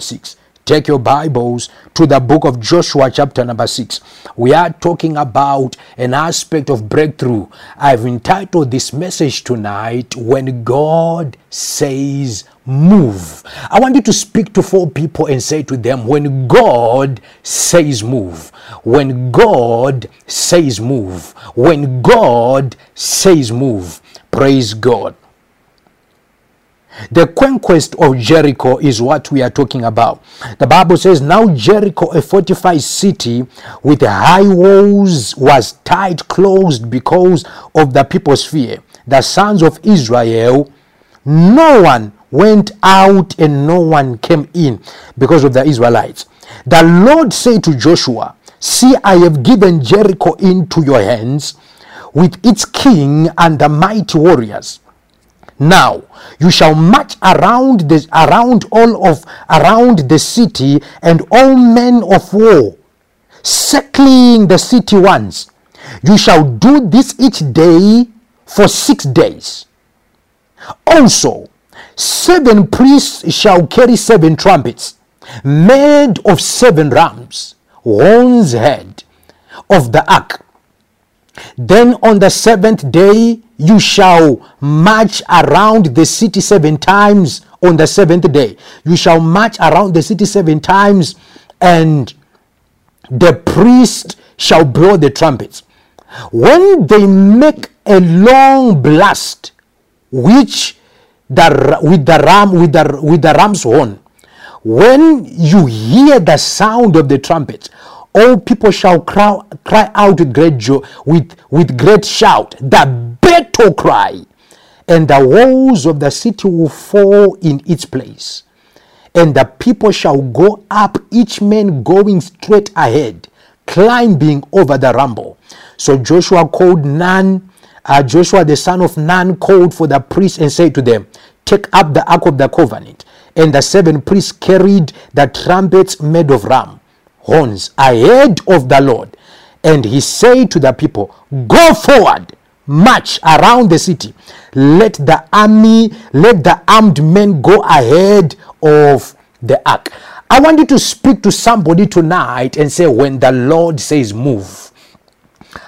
6. Take your Bibles to the book of Joshua, chapter number 6. We are talking about an aspect of breakthrough. I've entitled this message tonight, When God Says Move. I want you to speak to four people and say to them, When God says move. When God says move. When God says move. Praise God. The conquest of Jericho is what we are talking about. The Bible says, Now Jericho, a fortified city with high walls, was tight closed because of the people's fear. The sons of Israel, no one went out and no one came in because of the Israelites. The Lord said to Joshua, See, I have given Jericho into your hands with its king and the mighty warriors. Now you shall march around the around all of around the city and all men of war, circling the city once. You shall do this each day for six days. Also, seven priests shall carry seven trumpets, made of seven rams, horns head of the ark. Then on the seventh day you shall march around the city seven times on the seventh day. You shall march around the city seven times, and the priest shall blow the trumpets. When they make a long blast, which the with the ram with the with the ram's horn, when you hear the sound of the trumpet, all people shall cry, cry out with great joy, with, with great shout, the battle cry, and the walls of the city will fall in its place. And the people shall go up, each man going straight ahead, climbing over the rumble. So Joshua called Nun, uh, Joshua the son of Nun called for the priests and said to them, Take up the ark of the covenant. And the seven priests carried the trumpets made of ram horns ahead of the Lord. And he said to the people, Go forward, march around the city. Let the army, let the armed men go ahead of the ark. I want you to speak to somebody tonight and say, When the Lord says move.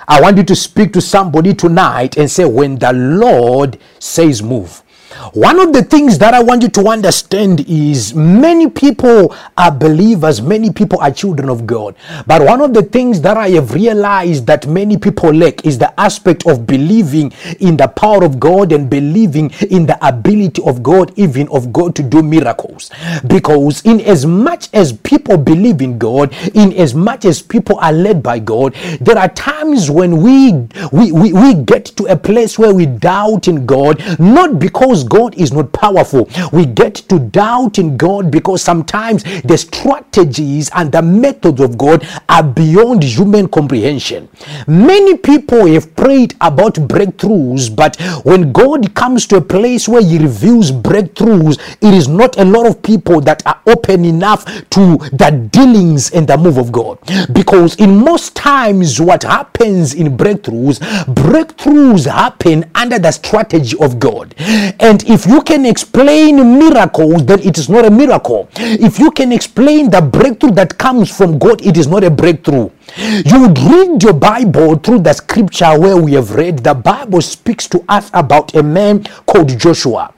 I want you to speak to somebody tonight and say, When the Lord says move. One of the things that I want you to understand is many people are believers, many people are children of God. But one of the things that I have realized that many people lack is the aspect of believing in the power of God and believing in the ability of God, even of God to do miracles. Because in as much as people believe in God, in as much as people are led by God, there are times when we we, we, we get to a place where we doubt in God, not because God is not powerful. We get to doubt in God because sometimes the strategies and the methods of God are beyond human comprehension. Many people have prayed about breakthroughs, but when God comes to a place where He reveals breakthroughs, it is not a lot of people that are open enough to the dealings and the move of God. Because in most times, what happens in breakthroughs, breakthroughs happen under the strategy of God. And and if you can explain miracles, then it is not a miracle. If you can explain the breakthrough that comes from God, it is not a breakthrough. You would read your Bible through the scripture where we have read. The Bible speaks to us about a man called Joshua.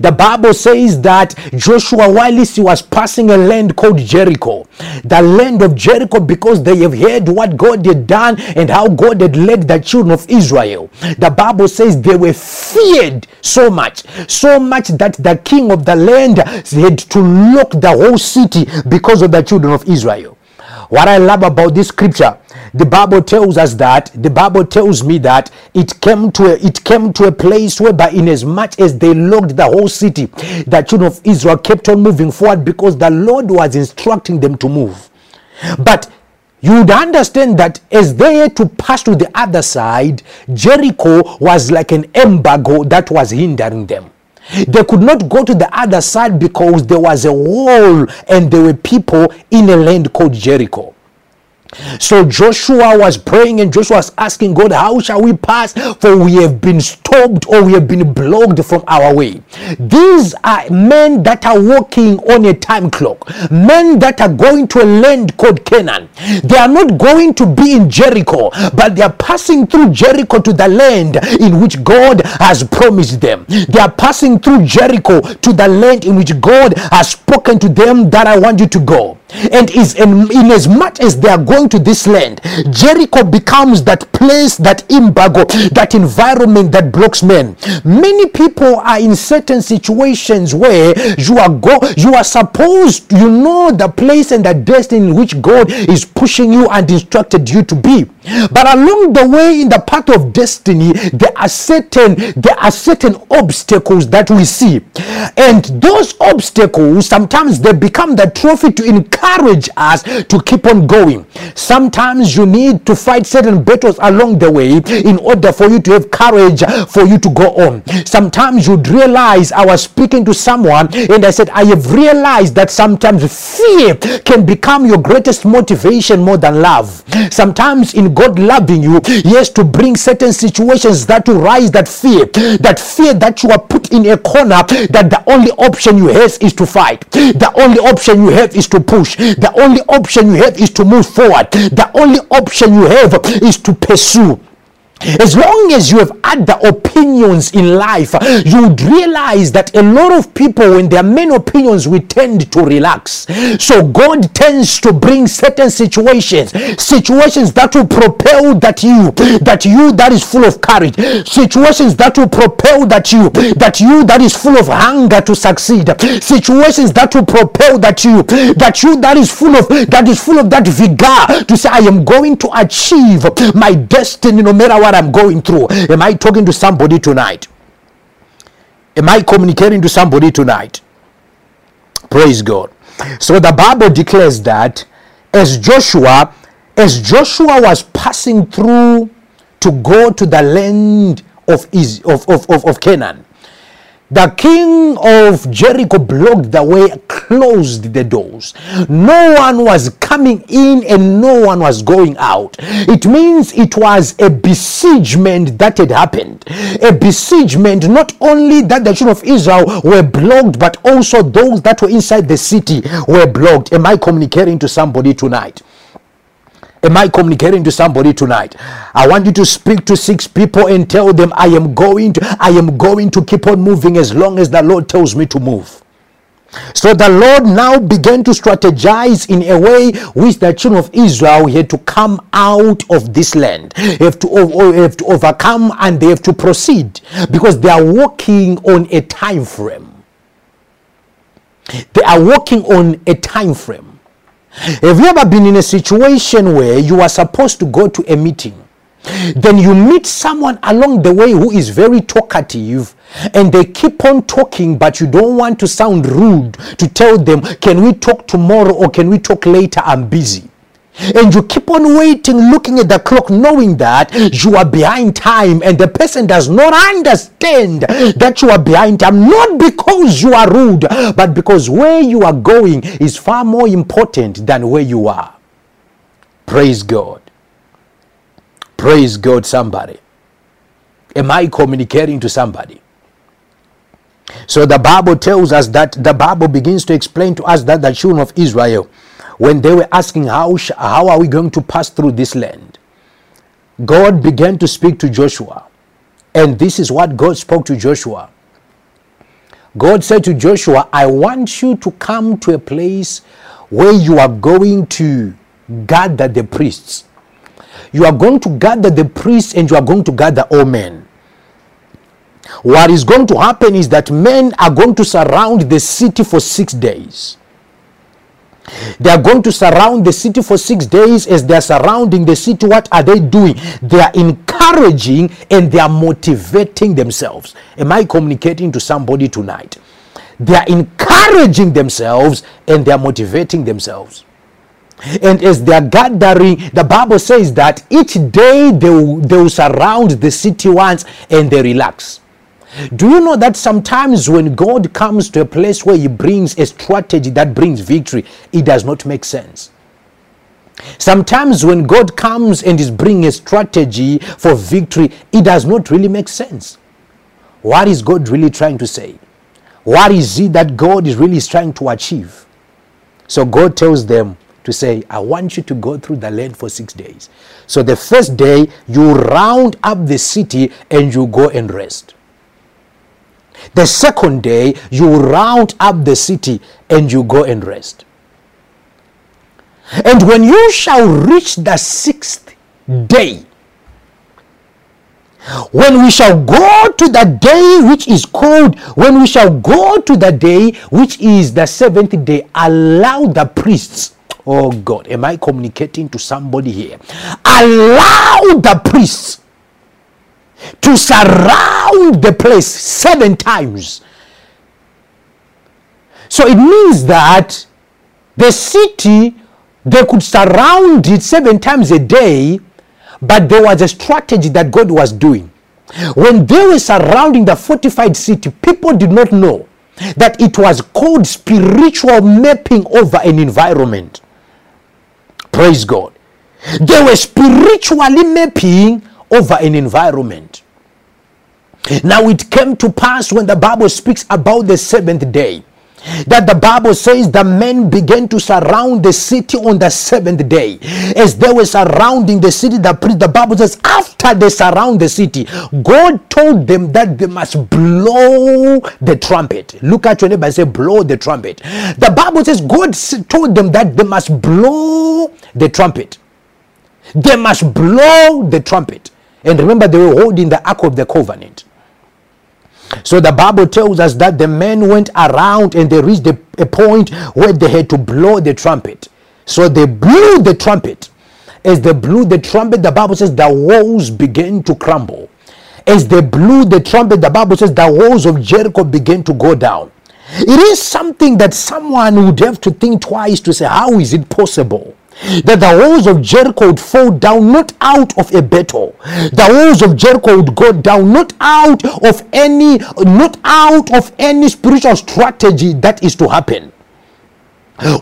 The Bible says that Joshua, while he was passing a land called Jericho, the land of Jericho, because they have heard what God had done and how God had led the children of Israel. The Bible says they were feared so much, so much that the king of the land had to lock the whole city because of the children of Israel. What I love about this scripture, the Bible tells us that the Bible tells me that it came to a, it came to a place whereby, in as much as they locked the whole city, the children of Israel kept on moving forward because the Lord was instructing them to move. But you would understand that as they had to pass to the other side, Jericho was like an embargo that was hindering them. They could not go to the other side because there was a wall and there were people in a land called Jericho. So Joshua was praying and Joshua was asking God, How shall we pass? For we have been stopped or we have been blocked from our way. These are men that are walking on a time clock, men that are going to a land called Canaan. They are not going to be in Jericho, but they are passing through Jericho to the land in which God has promised them. They are passing through Jericho to the land in which God has spoken to them that I want you to go. And is in, in as much as they are going to this land, Jericho becomes that place, that embargo, that environment that blocks men. Many people are in certain situations where you are go you are supposed you know the place and the destiny in which God is pushing you and instructed you to be. But along the way in the path of destiny, there are certain there are certain obstacles that we see. And those obstacles sometimes they become the trophy to encourage us to keep on going. Sometimes you need to fight certain battles along the way in order for you to have courage for you to go on. Sometimes you'd realize I was speaking to someone and I said, I have realized that sometimes fear can become your greatest motivation more than love. Sometimes in God loving you, has to bring certain situations that will rise that fear, that fear that you are put in a corner, that the only option you have is to fight. The only option you have is to push. The only option you have is to move forward. The only option you have is to pursue. As long as you have other opinions in life, you would realize that a lot of people, when there are many opinions, we tend to relax. So God tends to bring certain situations, situations that will propel that you, that you that is full of courage, situations that will propel that you, that you that is full of hunger to succeed, situations that will propel that you, that you that is full of that is full of that vigor to say, I am going to achieve my destiny no matter what what I'm going through. Am I talking to somebody tonight? Am I communicating to somebody tonight? Praise God. So the Bible declares that as Joshua, as Joshua was passing through to go to the land of, of, of, of, Canaan, the king of Jericho blocked the way, closed the doors. No one was coming in and no one was going out. It means it was a besiegement that had happened. A besiegement, not only that the children of Israel were blocked, but also those that were inside the city were blocked. Am I communicating to somebody tonight? Am I communicating to somebody tonight? I want you to speak to six people and tell them I am going to I am going to keep on moving as long as the Lord tells me to move. So the Lord now began to strategize in a way which the children of Israel had to come out of this land, have to, have to overcome, and they have to proceed because they are working on a time frame. They are working on a time frame. Have you ever been in a situation where you are supposed to go to a meeting? Then you meet someone along the way who is very talkative and they keep on talking, but you don't want to sound rude to tell them, Can we talk tomorrow or can we talk later? I'm busy and you keep on waiting, looking at the clock, knowing that you are behind time, and the person does not understand that you are behind time, not because you are rude, but because where you are going is far more important than where you are. Praise God. Praise God, somebody. Am I communicating to somebody? So the Bible tells us that the Bible begins to explain to us that the children of Israel when they were asking, how, how are we going to pass through this land? God began to speak to Joshua. And this is what God spoke to Joshua. God said to Joshua, I want you to come to a place where you are going to gather the priests. You are going to gather the priests and you are going to gather all men. What is going to happen is that men are going to surround the city for six days. They are going to surround the city for six days. As they are surrounding the city, what are they doing? They are encouraging and they are motivating themselves. Am I communicating to somebody tonight? They are encouraging themselves and they are motivating themselves. And as they are gathering, the Bible says that each day they will, they will surround the city once and they relax. Do you know that sometimes when God comes to a place where He brings a strategy that brings victory, it does not make sense? Sometimes when God comes and is bringing a strategy for victory, it does not really make sense. What is God really trying to say? What is it that God is really trying to achieve? So God tells them to say, I want you to go through the land for six days. So the first day, you round up the city and you go and rest. The second day, you round up the city and you go and rest. And when you shall reach the sixth day, when we shall go to the day which is called, when we shall go to the day which is the seventh day, allow the priests. Oh God, am I communicating to somebody here? Allow the priests to surround the place seven times. So it means that the city they could surround it seven times a day, but there was a strategy that God was doing. When they were surrounding the fortified city, people did not know that it was called spiritual mapping over an environment. Praise God. They were spiritually mapping over an environment. Now it came to pass when the Bible speaks about the seventh day that the Bible says the men began to surround the city on the seventh day. As they were surrounding the city, the, the Bible says, after they surround the city, God told them that they must blow the trumpet. Look at your neighbor and say, blow the trumpet. The Bible says, God told them that they must blow the trumpet. They must blow the trumpet. And remember, they were holding the Ark of the Covenant. So the Bible tells us that the men went around and they reached a, a point where they had to blow the trumpet. So they blew the trumpet. As they blew the trumpet, the Bible says the walls began to crumble. As they blew the trumpet, the Bible says the walls of Jericho began to go down. It is something that someone would have to think twice to say, How is it possible? That the walls of Jericho would fall down not out of a battle. The walls of Jericho would go down not out of any not out of any spiritual strategy that is to happen.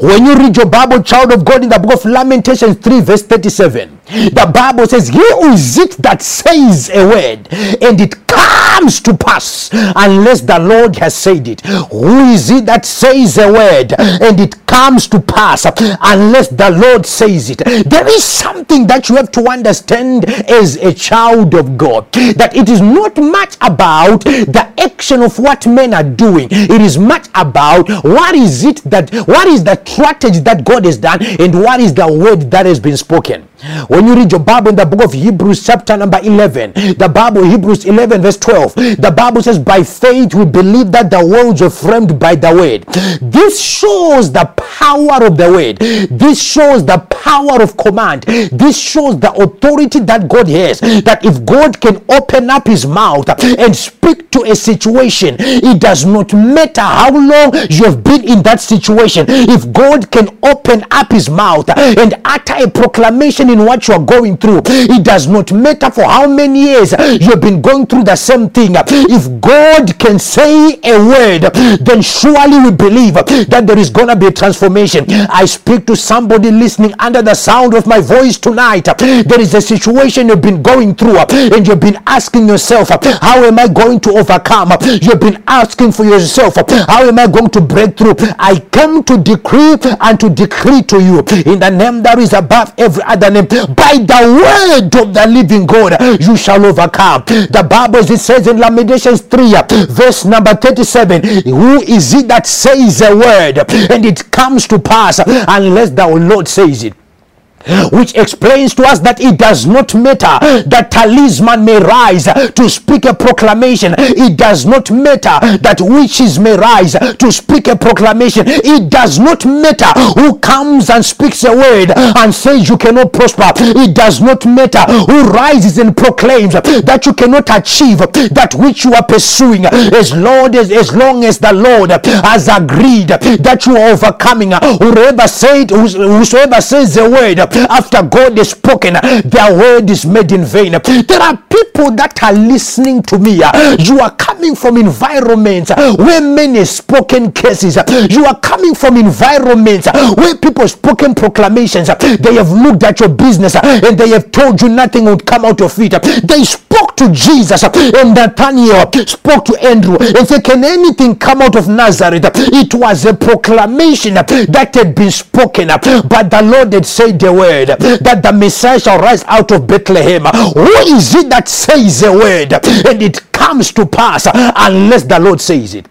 When you read your Bible, child of God, in the book of Lamentations 3, verse 37, the Bible says, He who is it that says a word, and it comes to pass unless the Lord has said it. Who is it that says a word and it comes to pass unless the Lord says it? There is something that you have to understand as a child of God that it is not much about the action of what men are doing, it is much about what is it that what is the strategy that God has done and what is the word that has been spoken. When you read your Bible in the book of Hebrews, chapter number 11, the Bible, Hebrews 11, verse 12, the Bible says, By faith we believe that the worlds were framed by the word. This shows the power of the word. This shows the power of command. This shows the authority that God has. That if God can open up his mouth and speak to a situation, it does not matter how long you have been in that situation. If God can open up his mouth and utter a proclamation in what you are going through. It does not matter for how many years you have been going through the same thing. If God can say a word, then surely we believe that there is going to be a transformation. I speak to somebody listening under the sound of my voice tonight. There is a situation you've been going through, and you've been asking yourself, How am I going to overcome? You've been asking for yourself, How am I going to break through? I come to decree and to decree to you in the name that is above every other by the word of the living God you shall overcome. The Bible it says in Lamentations 3 verse number 37 who is it that says a word and it comes to pass unless the Lord says it which explains to us that it does not matter that talisman may rise to speak a proclamation. It does not matter that witches may rise to speak a proclamation. It does not matter who comes and speaks a word and says you cannot prosper. It does not matter who rises and proclaims that you cannot achieve that which you are pursuing. As Lord as, as long as the Lord has agreed that you are overcoming, whoever said whosoever says the word after God has spoken, their word is made in vain. There are people that are listening to me. You are coming from environments where many spoken cases. You are coming from environments where people spoken proclamations. They have looked at your business and they have told you nothing would come out of it. They spoke to Jesus and Nathaniel spoke to Andrew and said, Can anything come out of Nazareth? It was a proclamation that had been spoken, but the Lord had said the word that the Messiah shall rise out of Bethlehem. Who is it that says the word and it comes to pass unless the Lord says it?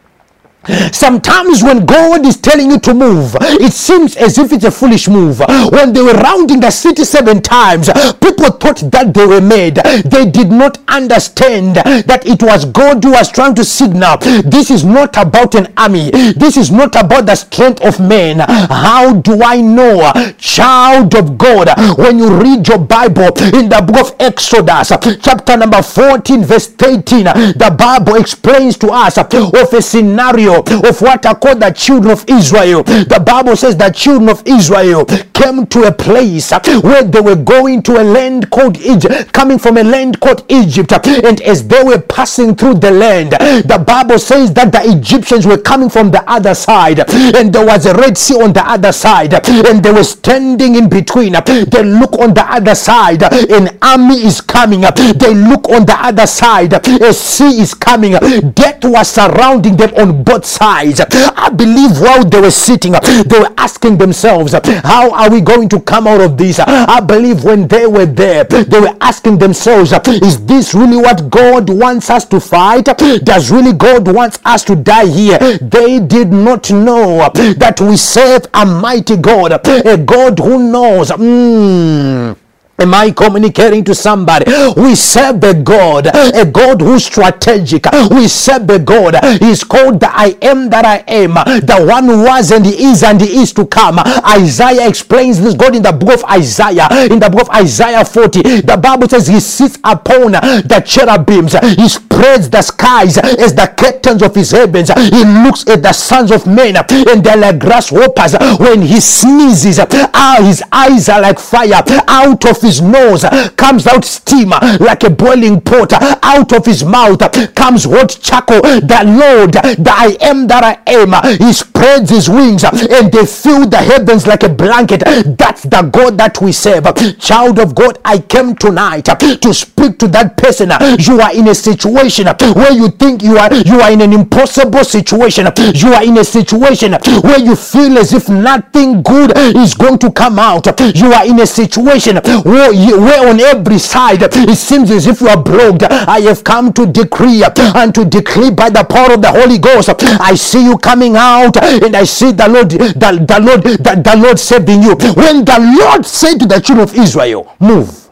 Sometimes when God is telling you to move, it seems as if it's a foolish move. When they were rounding the city seven times, people thought that they were made. They did not understand that it was God who was trying to signal this is not about an army, this is not about the strength of men. How do I know, child of God, when you read your Bible in the book of Exodus, chapter number 14, verse 18, the Bible explains to us of a scenario of what are called the children of Israel. The Bible says the children of Israel came to a place where they were going to a land called Egypt, coming from a land called Egypt. And as they were passing through the land, the Bible says that the Egyptians were coming from the other side, and there was a Red Sea on the other side, and they were standing in between. They look on the other side, an army is coming. They look on the other side, a sea is coming. Death was surrounding them on both I believe while they were sitting, they were asking themselves, How are we going to come out of this? I believe when they were there, they were asking themselves, Is this really what God wants us to fight? Does really God wants us to die here? They did not know that we serve a mighty God, a God who knows. Mm, Am I communicating to somebody? We serve a God, a God who's strategic. We serve a God. He's called the I am that I am, the one who was and is and is to come. Isaiah explains this God in the book of Isaiah. In the book of Isaiah 40, the Bible says he sits upon the cherubims. He spreads the skies as the curtains of his heavens. He looks at the sons of men and they're like grasshoppers. When he sneezes, ah, his eyes are like fire. Out of his nose comes out steam like a boiling pot. Out of his mouth comes hot charcoal. The Lord, the I am that I am, he spreads his wings and they fill the heavens like a blanket. That's the God that we serve. Child of God, I came tonight to speak to that person. You are in a situation where you think you are you are in an impossible situation. You are in a situation where you feel as if nothing good is going to come out. You are in a situation where, where on every side it seems as if you are broke. I have come to decree and to decree by the power of the Holy Ghost. I see you coming out and I see the Lord, the, the Lord, the, the Lord saving you. When the Lord said to the children of Israel, move.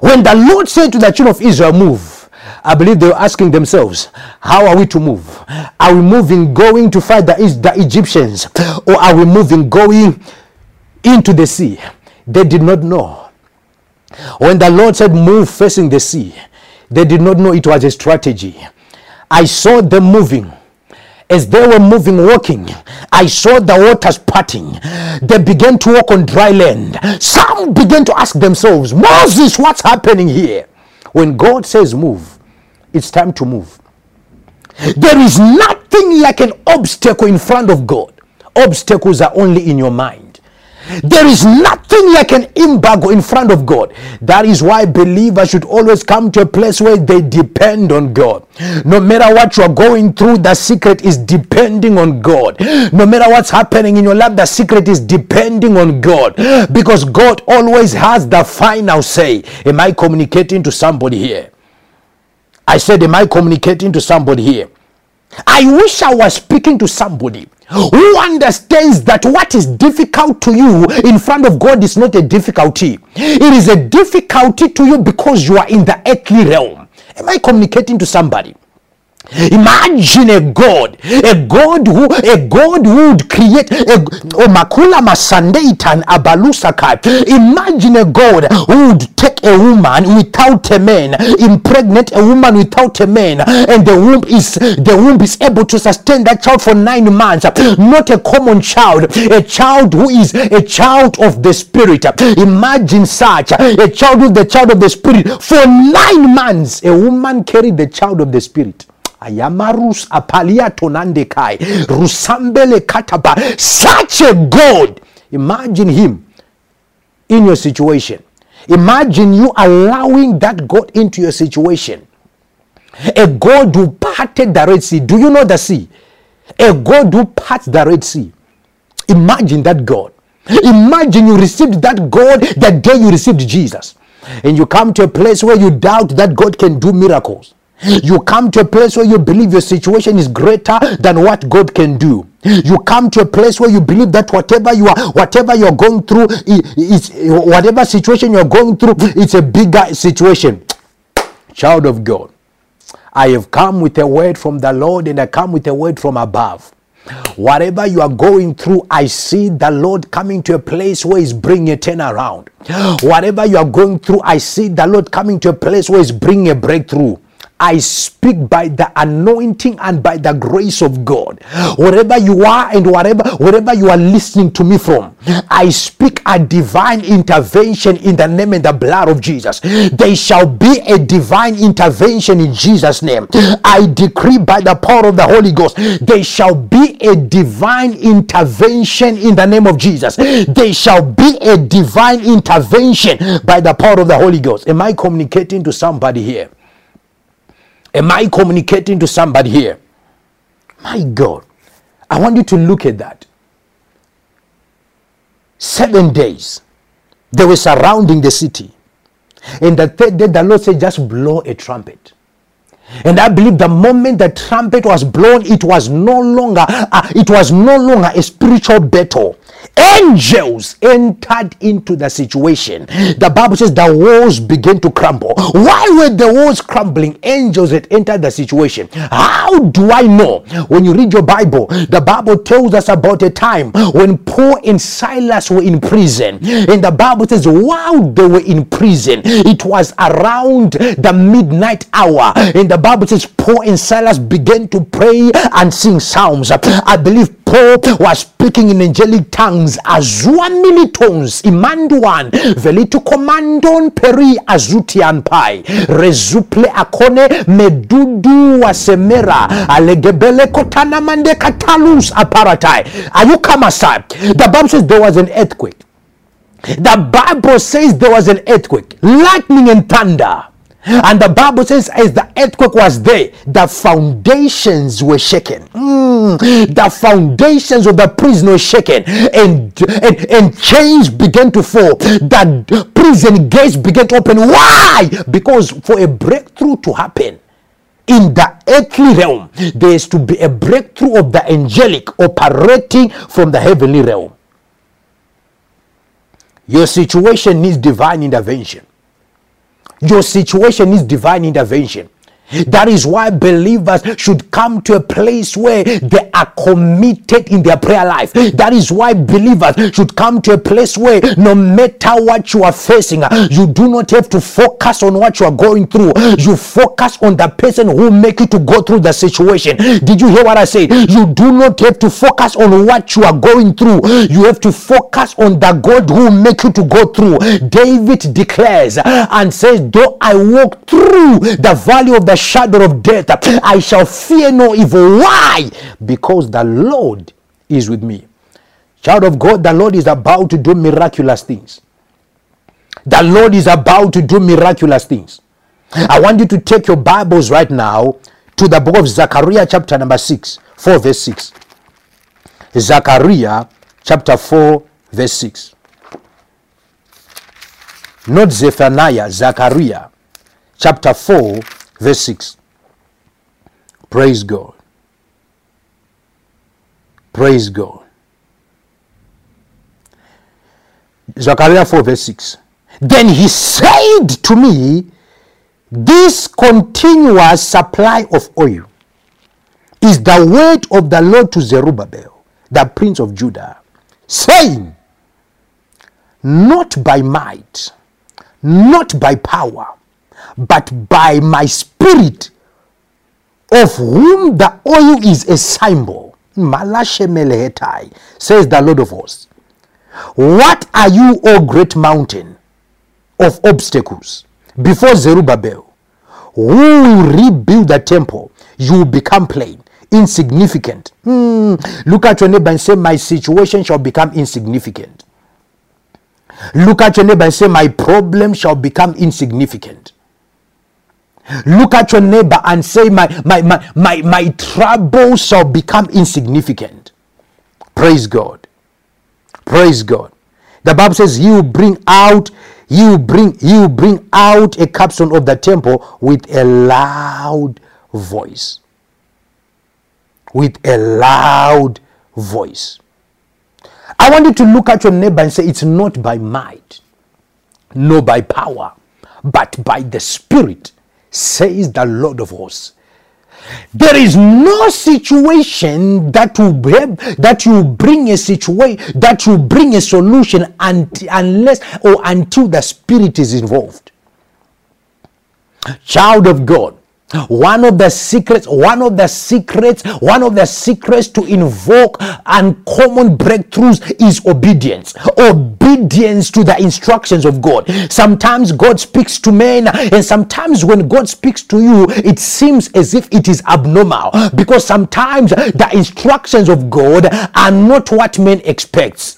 When the Lord said to the children of Israel, move. I believe they were asking themselves, How are we to move? Are we moving going to fight the, the Egyptians? Or are we moving going into the sea? They did not know. When the Lord said, Move facing the sea, they did not know it was a strategy. I saw them moving. As they were moving, walking, I saw the waters parting. They began to walk on dry land. Some began to ask themselves, Moses, what's happening here? When God says move, it's time to move. There is nothing like an obstacle in front of God. Obstacles are only in your mind. There is nothing like an embargo in front of God. That is why believers should always come to a place where they depend on God. No matter what you are going through, the secret is depending on God. No matter what's happening in your life, the secret is depending on God. Because God always has the final say. Am I communicating to somebody here? I said, Am I communicating to somebody here? I wish I was speaking to somebody who understands that what is difficult to you in front of God is not a difficulty. It is a difficulty to you because you are in the earthly realm. Am I communicating to somebody? Imagine a God, a God who, a God who would create a oh, makula masandeitan abalusakai. Imagine a God who would take a woman without a man, impregnate a woman without a man, and the womb is the womb is able to sustain that child for nine months. Not a common child, a child who is a child of the spirit. Imagine such a child with the child of the spirit for nine months. A woman carried the child of the spirit ayamarus apalia tonande kai. Rusambele kataba. Such a god. Imagine him in your situation. Imagine you allowing that god into your situation. A god who parted the red sea. Do you know the sea? A god who parts the red sea. Imagine that god. Imagine you received that god the day you received jesus. And you come to a place where you doubt that god can do miracles you come to a place where you believe your situation is greater than what God can do. You come to a place where you believe that whatever you are, whatever you're going through, is whatever situation you're going through, it's a bigger situation. Child of God, I have come with a word from the Lord and I come with a word from above. Whatever you are going through, I see the Lord coming to a place where He's bringing a turnaround. Whatever you are going through, I see the Lord coming to a place where He's bringing a breakthrough. I speak by the anointing and by the grace of God. Wherever you are and whatever wherever you are listening to me from, I speak a divine intervention in the name and the blood of Jesus. There shall be a divine intervention in Jesus' name. I decree by the power of the Holy Ghost, there shall be a divine intervention in the name of Jesus. There shall be a divine intervention by the power of the Holy Ghost. Am I communicating to somebody here? Am I communicating to somebody here? My God, I want you to look at that. Seven days they were surrounding the city. And the third day, the Lord said, just blow a trumpet. And I believe the moment the trumpet was blown, it was no longer uh, it was no longer a spiritual battle angels entered into the situation. The Bible says the walls began to crumble. Why were the walls crumbling? Angels had entered the situation. How do I know? When you read your Bible, the Bible tells us about a time when Paul and Silas were in prison. And the Bible says while they were in prison, it was around the midnight hour. And the Bible says Paul and Silas began to pray and sing psalms. I believe Paul was speaking in angelic tongues azua militons imanduan velitu commandon peri azutian pai rezuple akone medudu wasemera alegebele kotana mande katalus aparatai aside? the bible says there was an earthquake the bible says there was an earthquake lightning and thunder and the Bible says, as the earthquake was there, the foundations were shaken. Mm, the foundations of the prison were shaken, and, and, and chains began to fall. The prison gates began to open. Why? Because for a breakthrough to happen, in the earthly realm, there is to be a breakthrough of the angelic operating from the heavenly realm. Your situation needs divine intervention. Your situation is divine intervention. That is why believers should come to a place where they are committed in their prayer life. That is why believers should come to a place where no matter what you are facing, you do not have to focus on what you are going through. You focus on the person who make you to go through the situation. Did you hear what I said? You do not have to focus on what you are going through. You have to focus on the God who make you to go through. David declares and says, though I walk through the valley of the shadow of death, I shall fear no evil. Why? Because the Lord is with me. Child of God, the Lord is about to do miraculous things. The Lord is about to do miraculous things. I want you to take your Bibles right now to the book of Zechariah, chapter number 6, 4, verse 6. Zechariah, chapter 4, verse 6. Not Zephaniah, Zechariah, chapter 4, Verse 6. Praise God. Praise God. Zechariah 4, verse 6. Then he said to me, This continuous supply of oil is the word of the Lord to Zerubbabel, the prince of Judah, saying, Not by might, not by power, but by my spirit, of whom the oil is a symbol. Malashemelehetai, says the Lord of hosts. What are you, O great mountain of obstacles, before Zerubbabel, who will rebuild the temple? You will become plain, insignificant. Hmm. Look at your neighbor and say, My situation shall become insignificant. Look at your neighbor and say, My problem shall become insignificant. Look at your neighbor and say, My my my my, my trouble shall become insignificant. Praise God. Praise God. The Bible says You bring out, you bring, you bring out a capstone of the temple with a loud voice. With a loud voice. I want you to look at your neighbor and say, It's not by might, nor by power, but by the Spirit, says the Lord of hosts. There is no situation that will have, that you bring a situation that will bring a solution and, unless or until the spirit is involved. Child of God, one of the secrets, one of the secrets, one of the secrets to invoke uncommon breakthroughs is obedience. Obedience to the instructions of God. Sometimes God speaks to men, and sometimes when God speaks to you, it seems as if it is abnormal because sometimes the instructions of God are not what men expects.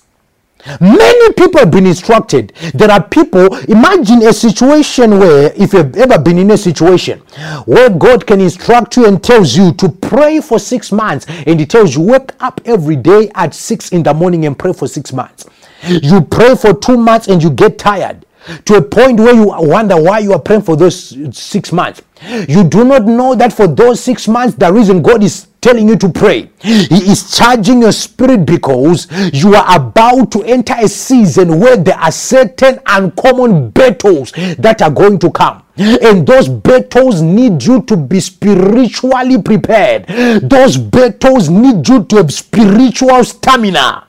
Many people have been instructed. There are people, imagine a situation where, if you've ever been in a situation where God can instruct you and tells you to pray for six months, and He tells you, wake up every day at six in the morning and pray for six months. You pray for two months and you get tired to a point where you wonder why you are praying for those six months. You do not know that for those six months, the reason God is telling you to pray, He is charging your spirit because you are about to enter a season where there are certain uncommon battles that are going to come. And those battles need you to be spiritually prepared. Those battles need you to have spiritual stamina.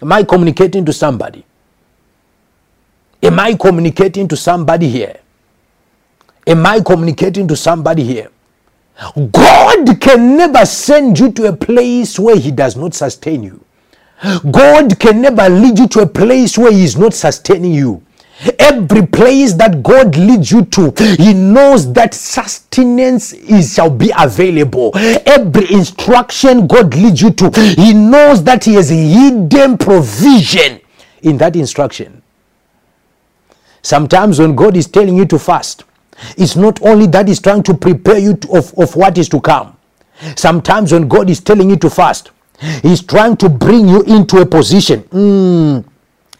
Am I communicating to somebody? Am I communicating to somebody here? Am I communicating to somebody here? God can never send you to a place where He does not sustain you. God can never lead you to a place where He is not sustaining you. Every place that God leads you to, He knows that sustenance is shall be available. Every instruction God leads you to, He knows that He has a hidden provision in that instruction. Sometimes when God is telling you to fast, it's not only that He's trying to prepare you to, of, of what is to come. Sometimes when God is telling you to fast, He's trying to bring you into a position. Mm,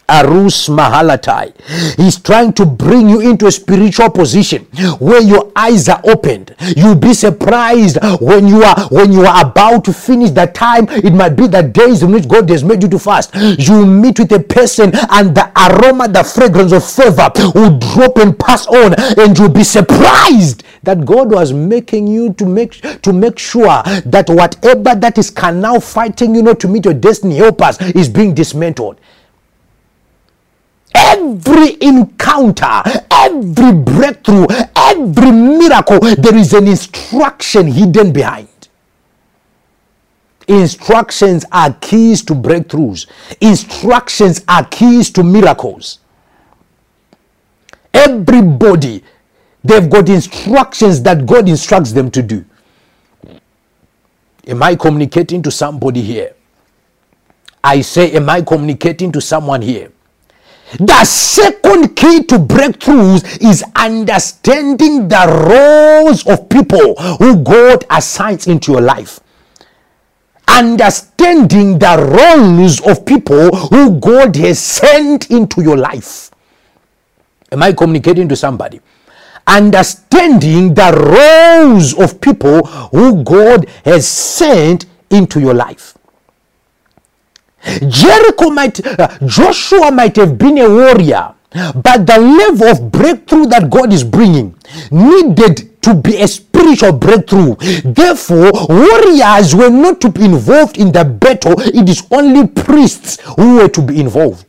Arus Mahalatai. He's trying to bring you into a spiritual position where your eyes are opened. You'll be surprised when you are when you are about to finish the time. It might be the days in which God has made you to fast. You meet with a person and the aroma, the fragrance of favor will drop and pass on, and you'll be surprised that God was making you to make to make sure that whatever that is can now fighting you not to meet your destiny helpers is being dismantled every encounter, every breakthrough, every miracle, there is an instruction hidden behind. Instructions are keys to breakthroughs, instructions are keys to miracles. Everybody, they've got instructions that God instructs them to do. Am I communicating to somebody here? I say, Am I communicating to someone here? The second key to breakthroughs is understanding the roles of people who God assigns into your life. Understanding the roles of people who God has sent into your life. Am I communicating to somebody? Understanding the roles of people who God has sent into your life. Jericho might, uh, Joshua might have been a warrior, but the level of breakthrough that God is bringing needed to be a spiritual breakthrough. Therefore, warriors were not to be involved in the battle, it is only priests who were to be involved.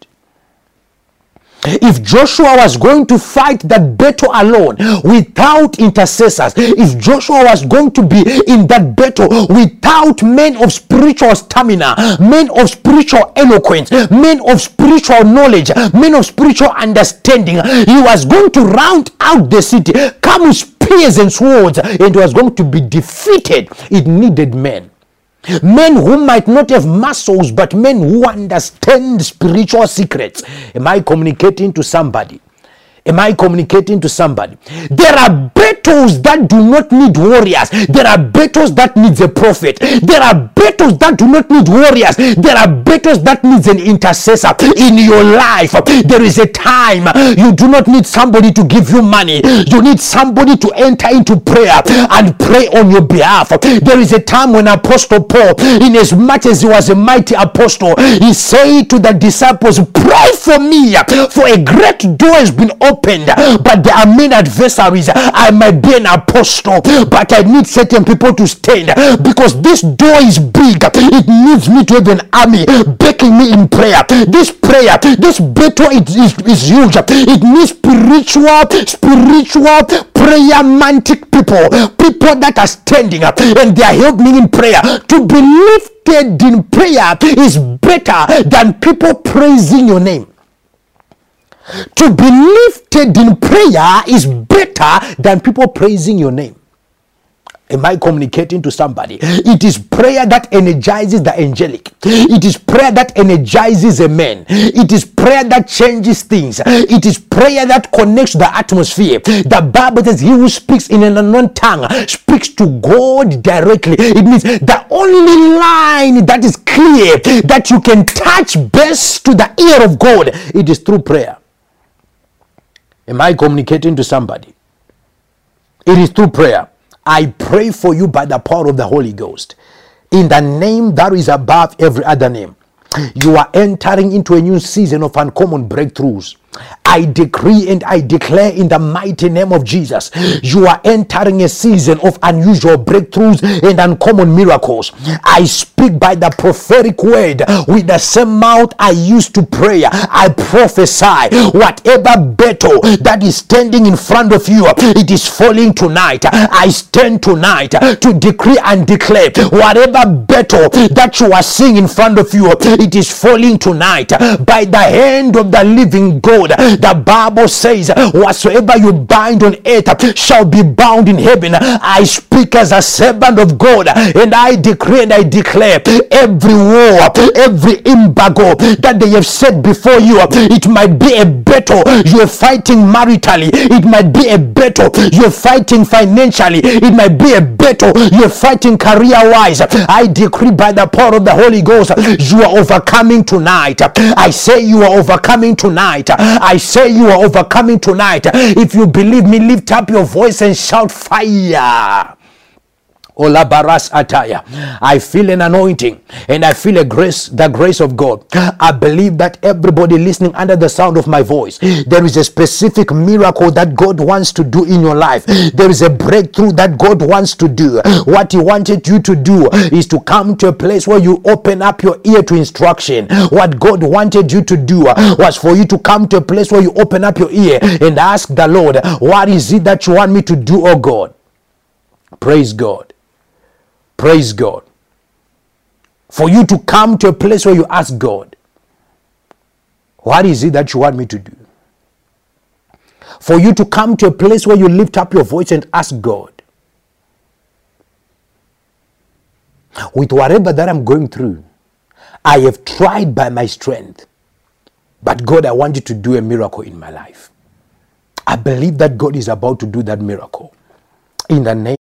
If Joshua was going to fight that battle alone without intercessors, if Joshua was going to be in that battle without men of spiritual stamina, men of spiritual eloquence, men of spiritual knowledge, men of spiritual understanding, he was going to round out the city, come with spears and swords, and was going to be defeated. It needed men. Men who might not have muscles, but men who understand spiritual secrets. Am I communicating to somebody? Am I communicating to somebody? There are battles that do not need warriors. There are battles that needs a prophet. There are battles that do not need warriors. There are battles that needs an intercessor in your life. There is a time you do not need somebody to give you money. You need somebody to enter into prayer and pray on your behalf. There is a time when Apostle Paul, in as much as he was a mighty apostle, he said to the disciples, Pray for me, for a great door has been opened opened, but there are many adversaries. I might be an apostle, but I need certain people to stand because this door is big. It needs me to have an army backing me in prayer. This prayer, this battle is, is, is huge. It needs spiritual, spiritual prayer mantic people, people that are standing up and they are helping in prayer. To be lifted in prayer is better than people praising your name. To be lifted in prayer is better than people praising your name. Am I communicating to somebody? It is prayer that energizes the angelic. It is prayer that energizes a man. It is prayer that changes things. It is prayer that connects the atmosphere. The Bible says, He who speaks in an unknown tongue speaks to God directly. It means the only line that is clear that you can touch best to the ear of God, it is through prayer. Am I communicating to somebody? It is through prayer. I pray for you by the power of the Holy Ghost. In the name that is above every other name. You are entering into a new season of uncommon breakthroughs. I decree and I declare in the mighty name of Jesus, you are entering a season of unusual breakthroughs and uncommon miracles. I speak by the prophetic word with the same mouth I used to pray. I prophesy whatever battle that is standing in front of you, it is falling tonight. I stand tonight to decree and declare whatever battle that you are seeing in front of you, it is falling tonight by the hand of the living God. The Bible says, Whatsoever you bind on earth shall be bound in heaven. I speak as a servant of God and I decree and I declare every war, every embargo that they have set before you, it might be a battle you're fighting maritally, it might be a battle you're fighting financially, it might be a battle you're fighting career wise. I decree by the power of the Holy Ghost, you are overcoming tonight. I say you are overcoming tonight. I say you are overcoming tonight. If you believe me, lift up your voice and shout fire. Olabaras Ataya. I feel an anointing and I feel a grace, the grace of God. I believe that everybody listening under the sound of my voice, there is a specific miracle that God wants to do in your life. There is a breakthrough that God wants to do. What He wanted you to do is to come to a place where you open up your ear to instruction. What God wanted you to do was for you to come to a place where you open up your ear and ask the Lord, What is it that you want me to do, oh God? Praise God. Praise God. For you to come to a place where you ask God, What is it that you want me to do? For you to come to a place where you lift up your voice and ask God, with whatever that I'm going through, I have tried by my strength. But God, I want you to do a miracle in my life. I believe that God is about to do that miracle. In the name